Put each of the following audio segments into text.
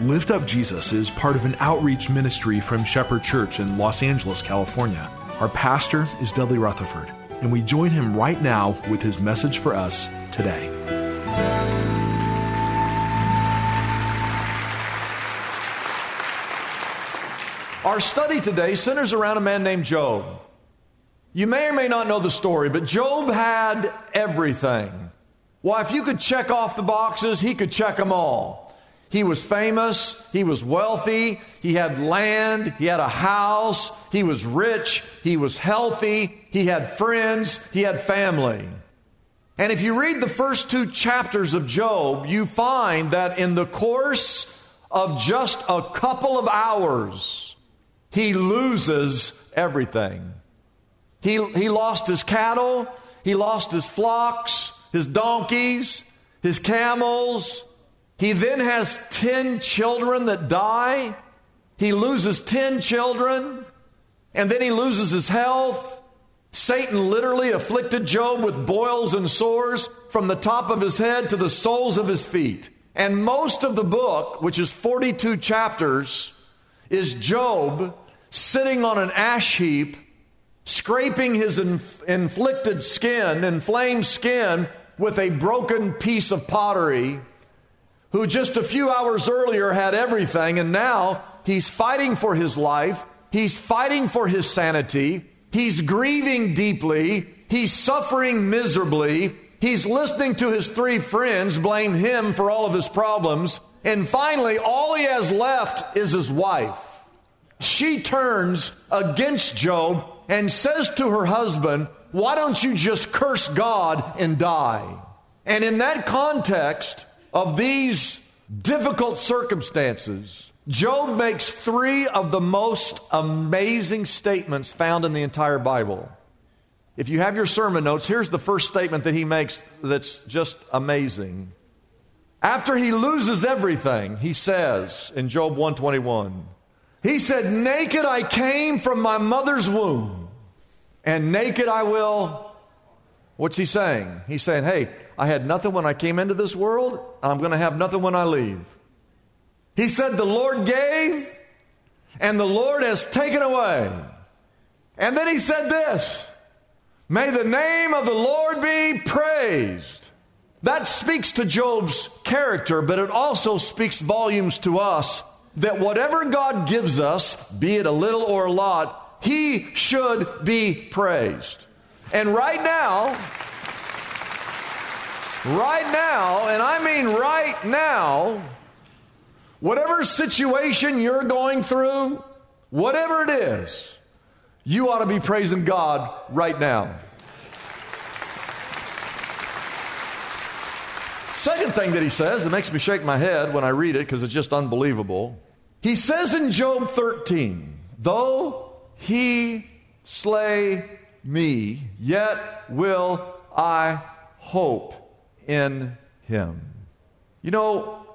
Lift Up Jesus is part of an outreach ministry from Shepherd Church in Los Angeles, California. Our pastor is Dudley Rutherford, and we join him right now with his message for us today. Our study today centers around a man named Job. You may or may not know the story, but Job had everything. Why, if you could check off the boxes, he could check them all. He was famous, he was wealthy, he had land, he had a house, he was rich, he was healthy, he had friends, he had family. And if you read the first two chapters of Job, you find that in the course of just a couple of hours, he loses everything. He, he lost his cattle, he lost his flocks, his donkeys, his camels. He then has 10 children that die. He loses 10 children, and then he loses his health. Satan literally afflicted Job with boils and sores from the top of his head to the soles of his feet. And most of the book, which is 42 chapters, is Job sitting on an ash heap, scraping his inf- inflicted skin, inflamed skin, with a broken piece of pottery, who just a few hours earlier had everything, and now he's fighting for his life, he's fighting for his sanity, he's grieving deeply, he's suffering miserably, he's listening to his three friends blame him for all of his problems, and finally, all he has left is his wife she turns against Job and says to her husband, Why don't you just curse God and die? And in that context of these difficult circumstances, Job makes three of the most amazing statements found in the entire Bible. If you have your sermon notes, here's the first statement that he makes that's just amazing. After he loses everything, he says in Job 121, he said, Naked I came from my mother's womb, and naked I will. What's he saying? He's saying, Hey, I had nothing when I came into this world, I'm going to have nothing when I leave. He said, The Lord gave, and the Lord has taken away. And then he said this May the name of the Lord be praised. That speaks to Job's character, but it also speaks volumes to us that whatever God gives us, be it a little or a lot, He should be praised. And right now, right now, and I mean right now, whatever situation you're going through, whatever it is, you ought to be praising God right now. Second thing that he says that makes me shake my head when I read it because it's just unbelievable. He says in Job 13, though he slay me, yet will I hope in him. You know,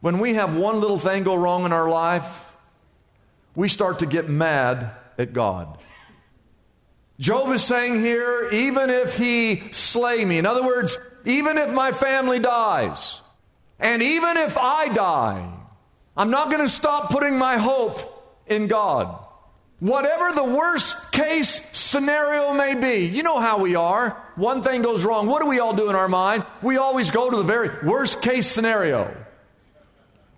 when we have one little thing go wrong in our life, we start to get mad at God. Job is saying here, even if he slay me, in other words, even if my family dies, and even if I die, I'm not going to stop putting my hope in God. Whatever the worst case scenario may be. You know how we are. One thing goes wrong. What do we all do in our mind? We always go to the very worst case scenario.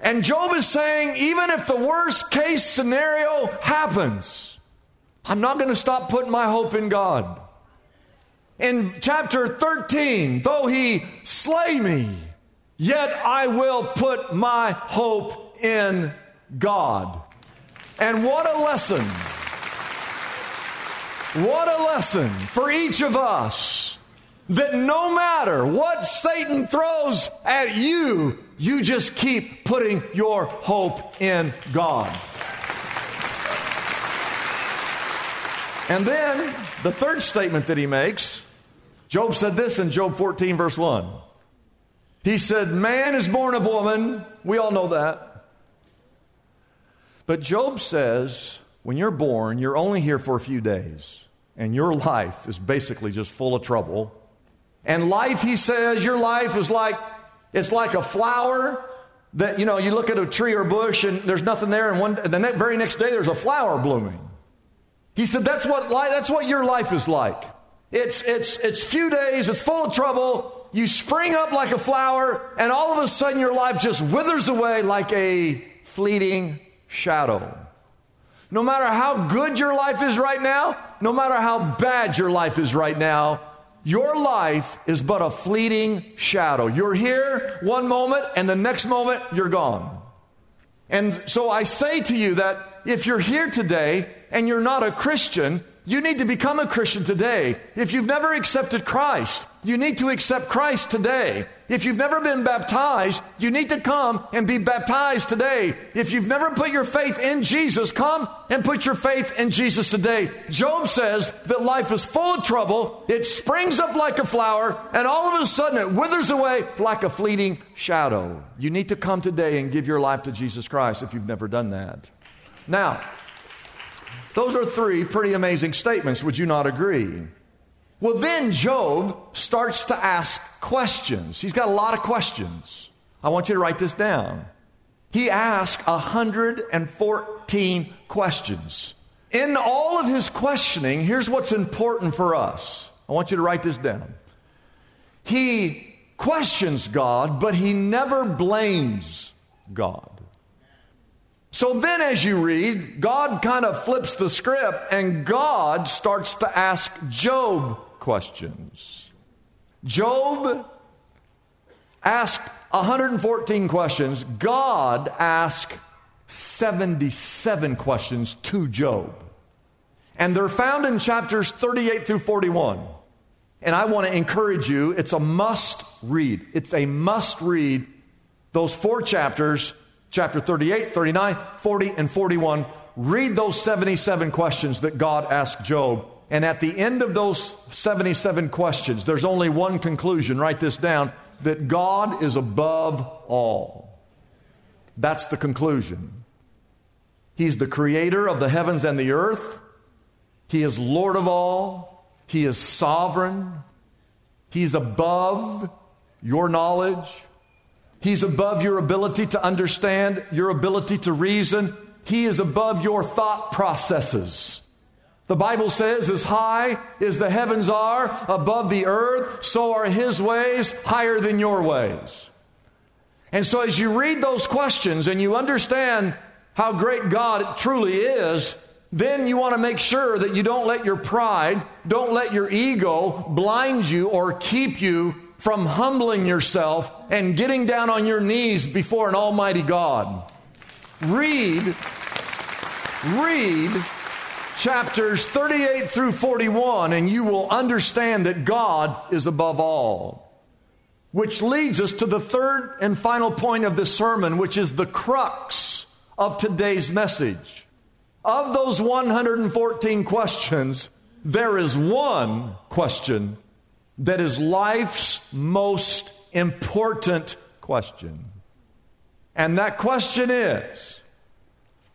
And Job is saying, even if the worst case scenario happens, I'm not going to stop putting my hope in God. In chapter 13, though he slay me, yet I will put my hope in God. And what a lesson! What a lesson for each of us that no matter what Satan throws at you, you just keep putting your hope in God. And then the third statement that he makes Job said this in Job 14, verse 1. He said, Man is born of woman. We all know that. But Job says, when you're born, you're only here for a few days and your life is basically just full of trouble. And life, he says, your life is like it's like a flower that you know you look at a tree or a bush and there's nothing there, and one the ne- very next day there's a flower blooming. He said that's what life, that's what your life is like. It's it's it's few days, it's full of trouble. You spring up like a flower, and all of a sudden your life just withers away like a fleeting shadow. No matter how good your life is right now, no matter how bad your life is right now, your life is but a fleeting shadow. You're here one moment, and the next moment, you're gone. And so I say to you that if you're here today and you're not a Christian, you need to become a Christian today. If you've never accepted Christ, you need to accept Christ today. If you've never been baptized, you need to come and be baptized today. If you've never put your faith in Jesus, come and put your faith in Jesus today. Job says that life is full of trouble, it springs up like a flower, and all of a sudden it withers away like a fleeting shadow. You need to come today and give your life to Jesus Christ if you've never done that. Now, those are three pretty amazing statements. Would you not agree? Well, then Job starts to ask questions. He's got a lot of questions. I want you to write this down. He asked 114 questions. In all of his questioning, here's what's important for us. I want you to write this down. He questions God, but he never blames God. So then, as you read, God kind of flips the script and God starts to ask Job questions. Job asked 114 questions, God asked 77 questions to Job. And they're found in chapters 38 through 41. And I want to encourage you, it's a must read. It's a must read those four chapters chapter 38, 39, 40, and 41. Read those 77 questions that God asked Job. And at the end of those 77 questions, there's only one conclusion. Write this down that God is above all. That's the conclusion. He's the creator of the heavens and the earth. He is Lord of all. He is sovereign. He's above your knowledge. He's above your ability to understand, your ability to reason. He is above your thought processes. The Bible says, as high as the heavens are above the earth, so are his ways higher than your ways. And so, as you read those questions and you understand how great God truly is, then you want to make sure that you don't let your pride, don't let your ego blind you or keep you from humbling yourself and getting down on your knees before an almighty God. Read, read chapters 38 through 41, and you will understand that God is above all. Which leads us to the third and final point of this sermon, which is the crux of today's message. Of those 114 questions, there is one question that is life's most important question. And that question is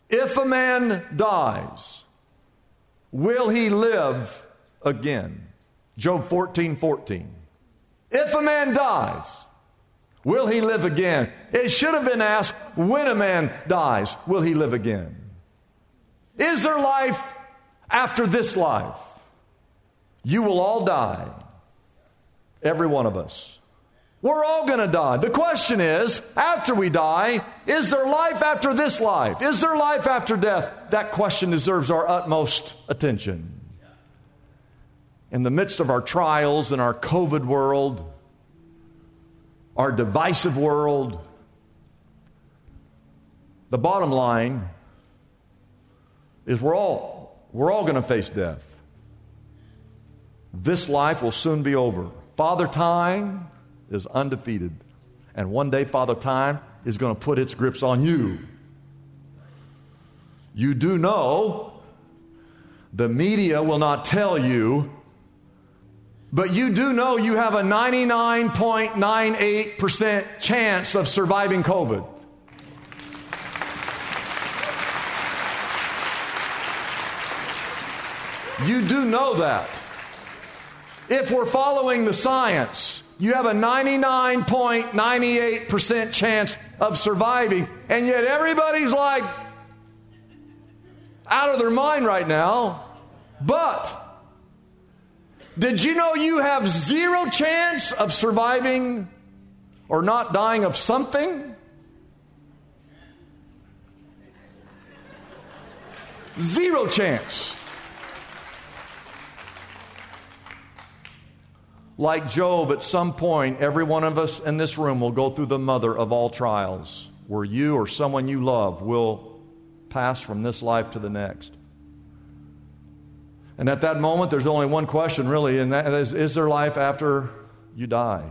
if a man dies, will he live again? Job 14 14. If a man dies, will he live again? It should have been asked when a man dies, will he live again? Is there life after this life? You will all die. Every one of us. We're all going to die. The question is after we die, is there life after this life? Is there life after death? That question deserves our utmost attention. In the midst of our trials in our COVID world, our divisive world, the bottom line is we're all, we're all going to face death. This life will soon be over. Father Time is undefeated. And one day, Father Time is going to put its grips on you. You do know the media will not tell you, but you do know you have a 99.98% chance of surviving COVID. You do know that. If we're following the science, you have a 99.98% chance of surviving, and yet everybody's like out of their mind right now. But did you know you have zero chance of surviving or not dying of something? Zero chance. Like Job, at some point, every one of us in this room will go through the mother of all trials, where you or someone you love will pass from this life to the next. And at that moment, there's only one question, really, and that is Is there life after you die?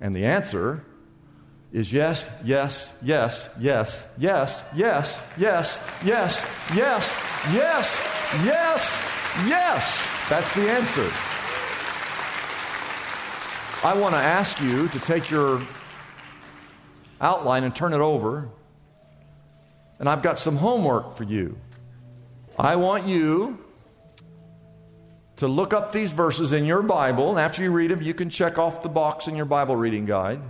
And the answer is yes, yes, yes, yes, yes, yes, yes, yes, yes, yes, yes, yes. That's the answer. I want to ask you to take your outline and turn it over. And I've got some homework for you. I want you to look up these verses in your Bible. And after you read them, you can check off the box in your Bible reading guide.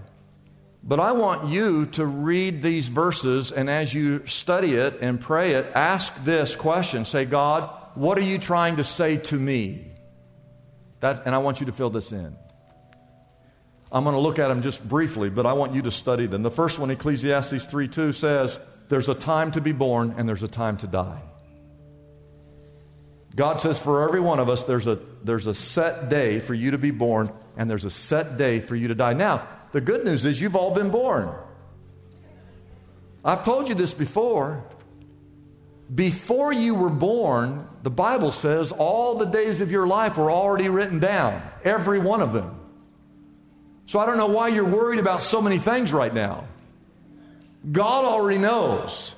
But I want you to read these verses, and as you study it and pray it, ask this question Say, God, what are you trying to say to me? That, and I want you to fill this in. I'm going to look at them just briefly, but I want you to study them. The first one, Ecclesiastes 3 2, says, There's a time to be born and there's a time to die. God says for every one of us, there's a, there's a set day for you to be born and there's a set day for you to die. Now, the good news is you've all been born. I've told you this before. Before you were born, the Bible says all the days of your life were already written down, every one of them. So I don't know why you're worried about so many things right now. God already knows.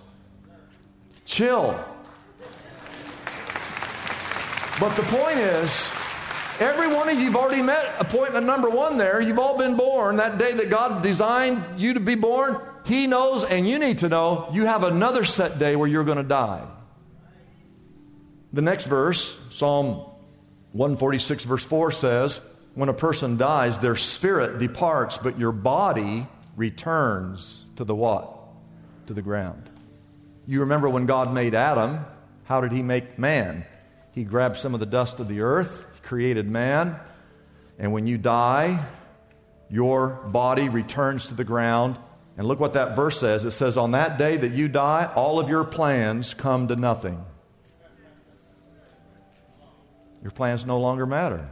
Chill. But the point is, every one of you have already met appointment number one there. You've all been born. That day that God designed you to be born, He knows, and you need to know you have another set day where you're going to die. The next verse, Psalm 146, verse 4 says, when a person dies, their spirit departs, but your body returns to the what? To the ground. You remember when God made Adam, how did he make man? He grabbed some of the dust of the earth, he created man, and when you die, your body returns to the ground. And look what that verse says. It says, On that day that you die, all of your plans come to nothing. Your plans no longer matter.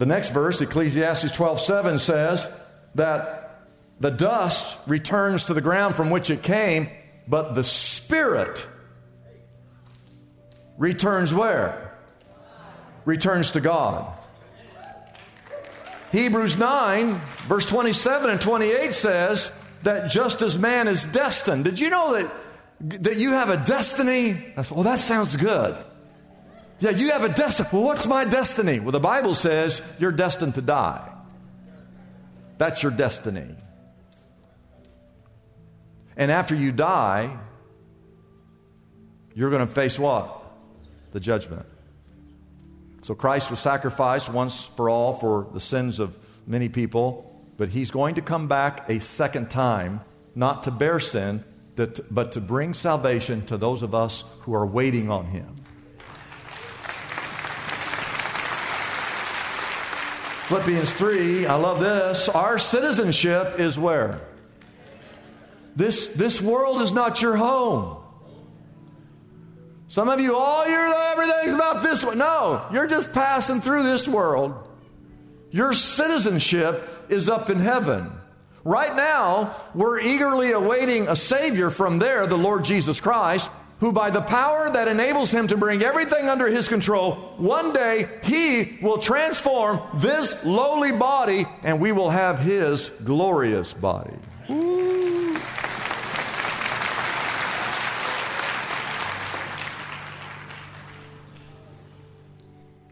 The next verse, Ecclesiastes 12 7, says that the dust returns to the ground from which it came, but the spirit returns where? Returns to God. Hebrews 9, verse 27 and 28 says that just as man is destined, did you know that, that you have a destiny? well, that sounds good. Yeah, you have a destiny. Well, what's my destiny? Well, the Bible says you're destined to die. That's your destiny. And after you die, you're going to face what? The judgment. So Christ was sacrificed once for all for the sins of many people, but he's going to come back a second time, not to bear sin, but to bring salvation to those of us who are waiting on him. Philippians 3, I love this. Our citizenship is where? This, this world is not your home. Some of you, all oh, you're everything's about this one. No, you're just passing through this world. Your citizenship is up in heaven. Right now, we're eagerly awaiting a Savior from there, the Lord Jesus Christ, who, by the power that enables him to bring everything under his control, one day he will transform this lowly body and we will have his glorious body. Ooh.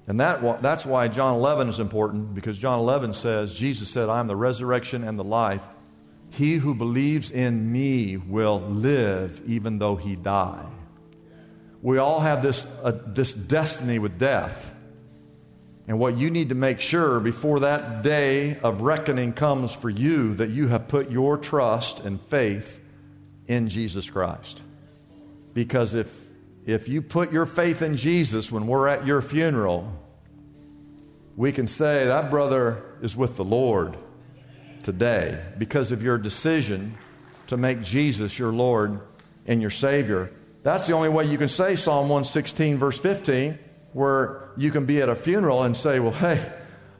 And that, that's why John 11 is important, because John 11 says, Jesus said, I am the resurrection and the life. He who believes in me will live even though he die. We all have this, uh, this destiny with death. And what you need to make sure before that day of reckoning comes for you that you have put your trust and faith in Jesus Christ. Because if if you put your faith in Jesus when we're at your funeral, we can say that brother is with the Lord today because of your decision to make Jesus your Lord and your Savior. That's the only way you can say Psalm 116, verse 15, where you can be at a funeral and say, Well, hey,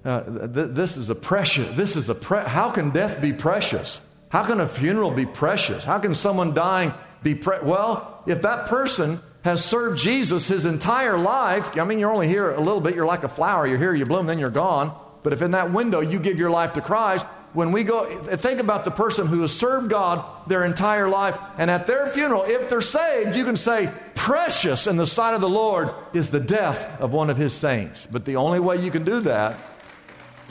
uh, th- this is a precious, this is a, pre- how can death be precious? How can a funeral be precious? How can someone dying be pre- well, if that person has served Jesus his entire life, I mean, you're only here a little bit, you're like a flower, you're here, you bloom, then you're gone. But if in that window you give your life to Christ, when we go, think about the person who has served God their entire life, and at their funeral, if they're saved, you can say, Precious in the sight of the Lord is the death of one of his saints. But the only way you can do that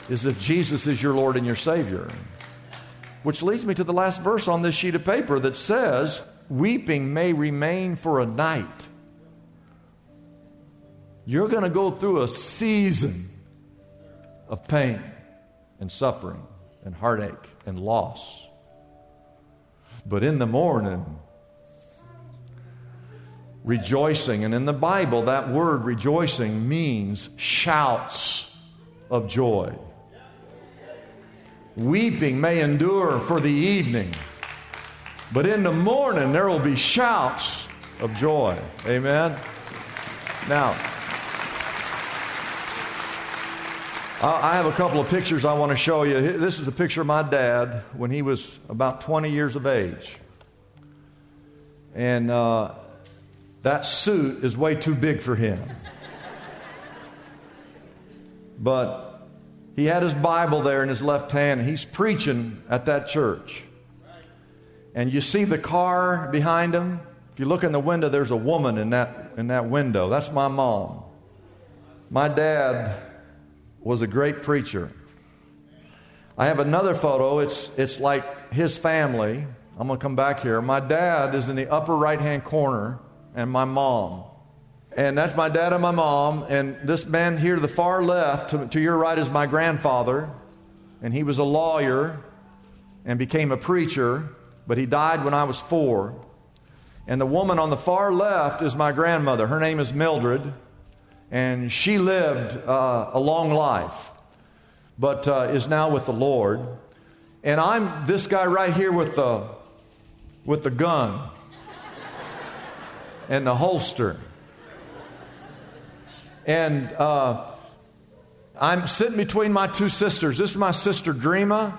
is if Jesus is your Lord and your Savior. Which leads me to the last verse on this sheet of paper that says, weeping may remain for a night. You're going to go through a season of pain and suffering and heartache and loss. But in the morning, rejoicing, and in the Bible, that word rejoicing means shouts of joy. Weeping may endure for the evening but in the morning, there will be shouts of joy. Amen. Now, I have a couple of pictures I want to show you. This is a picture of my dad when he was about 20 years of age. And uh, that suit is way too big for him. But he had his Bible there in his left hand, he's preaching at that church and you see the car behind him. If you look in the window, there's a woman in that, in that window. That's my mom. My dad was a great preacher. I have another photo. It's, it's like his family. I'm going to come back here. My dad is in the upper right hand corner, and my mom. And that's my dad and my mom. And this man here to the far left, to, to your right, is my grandfather. And he was a lawyer and became a preacher but he died when I was four. And the woman on the far left is my grandmother. Her name is Mildred, and she lived uh, a long life, but uh, is now with the Lord. And I'm this guy right here with the, with the gun and the holster. And uh, I'm sitting between my two sisters. This is my sister, Dreama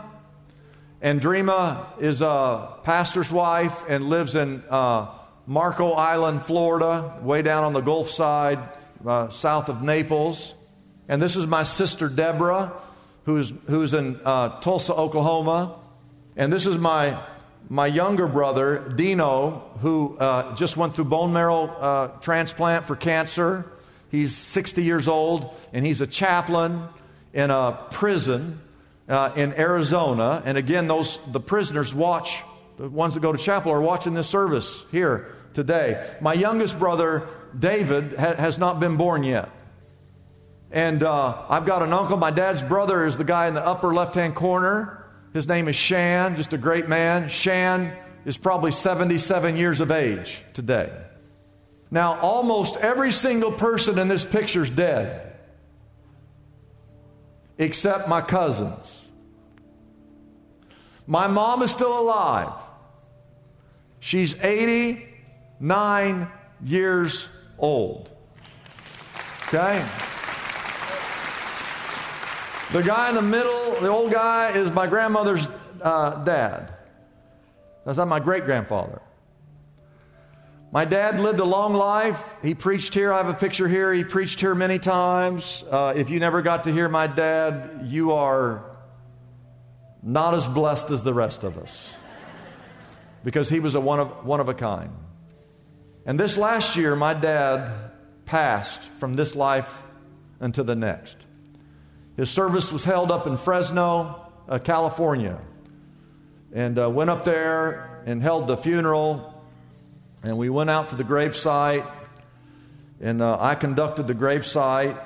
and Dreama is a pastor's wife and lives in uh, Marco Island, Florida, way down on the Gulf side, uh, south of Naples. And this is my sister Deborah, who's, who's in uh, Tulsa, Oklahoma. And this is my, my younger brother, Dino, who uh, just went through bone marrow uh, transplant for cancer. He's 60 years old, and he's a chaplain in a prison uh, in Arizona. And again, those the prisoners watch, the ones that go to chapel are watching this service here today. My youngest brother, David, ha- has not been born yet. And uh, I've got an uncle. My dad's brother is the guy in the upper left hand corner. His name is Shan, just a great man. Shan is probably 77 years of age today. Now, almost every single person in this picture is dead. except my cousins. My mom is still alive. She's 89 years old. Okay? The guy in the middle, the old guy, is my grandmother's uh, dad. That's not my great grandfather. My dad lived a long life. He preached here. I have a picture here. He preached here many times. Uh, if you never got to hear my dad, you are not as blessed as the rest of us because he was a one of, one of a kind. And this last year, my dad passed from this life into the next. His service was held up in Fresno, uh, California. And uh, went up there and held the funeral and we went out to the gravesite, and uh, I conducted the gravesite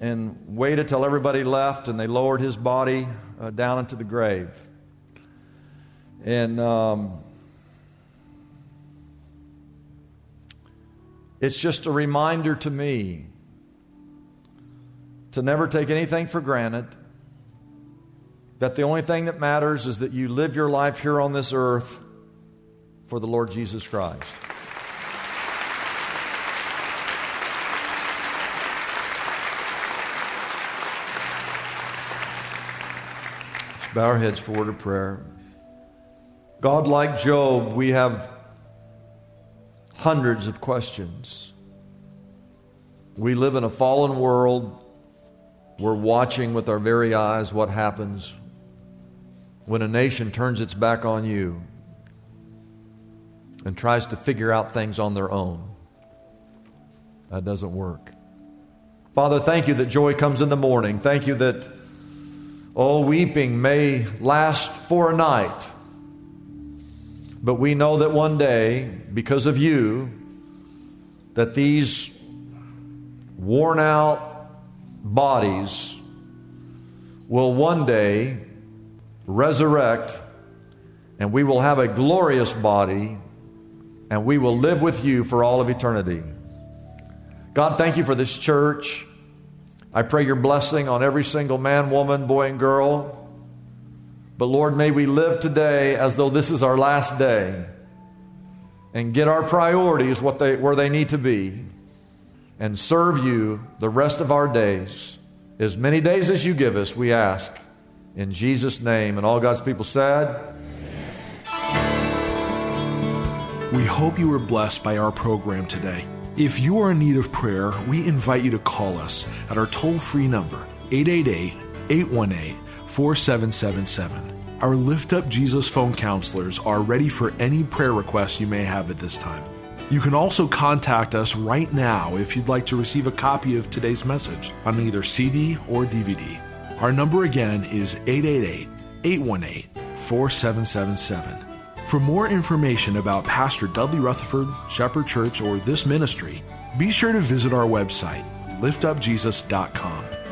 and waited till everybody left, and they lowered his body uh, down into the grave. And um, it's just a reminder to me to never take anything for granted. That the only thing that matters is that you live your life here on this earth for the Lord Jesus Christ. Let's bow our heads forward to prayer. God, like Job, we have hundreds of questions. We live in a fallen world. We're watching with our very eyes what happens when a nation turns its back on you and tries to figure out things on their own. That doesn't work. Father, thank you that joy comes in the morning. Thank you that, oh, weeping may last for a night. But we know that one day, because of you, that these worn out bodies will one day resurrect and we will have a glorious body and we will live with you for all of eternity. God, thank you for this church. I pray your blessing on every single man, woman, boy, and girl. But Lord, may we live today as though this is our last day and get our priorities what they, where they need to be and serve you the rest of our days. As many days as you give us, we ask. In Jesus' name. And all God's people said, We hope you were blessed by our program today. If you are in need of prayer, we invite you to call us at our toll free number, 888 818 4777. Our Lift Up Jesus phone counselors are ready for any prayer requests you may have at this time. You can also contact us right now if you'd like to receive a copy of today's message on either CD or DVD. Our number again is 888 818 4777. For more information about Pastor Dudley Rutherford, Shepherd Church, or this ministry, be sure to visit our website, liftupjesus.com.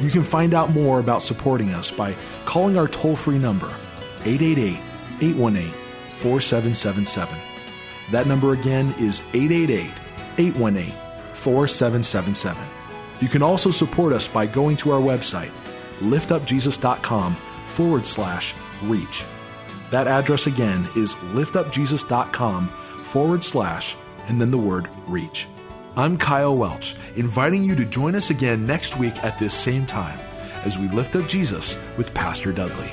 You can find out more about supporting us by calling our toll free number, 888 818 4777. That number again is 888 818 4777. You can also support us by going to our website, liftupjesus.com forward slash reach. That address again is liftupjesus.com forward slash and then the word reach. I'm Kyle Welch, inviting you to join us again next week at this same time as we lift up Jesus with Pastor Dudley.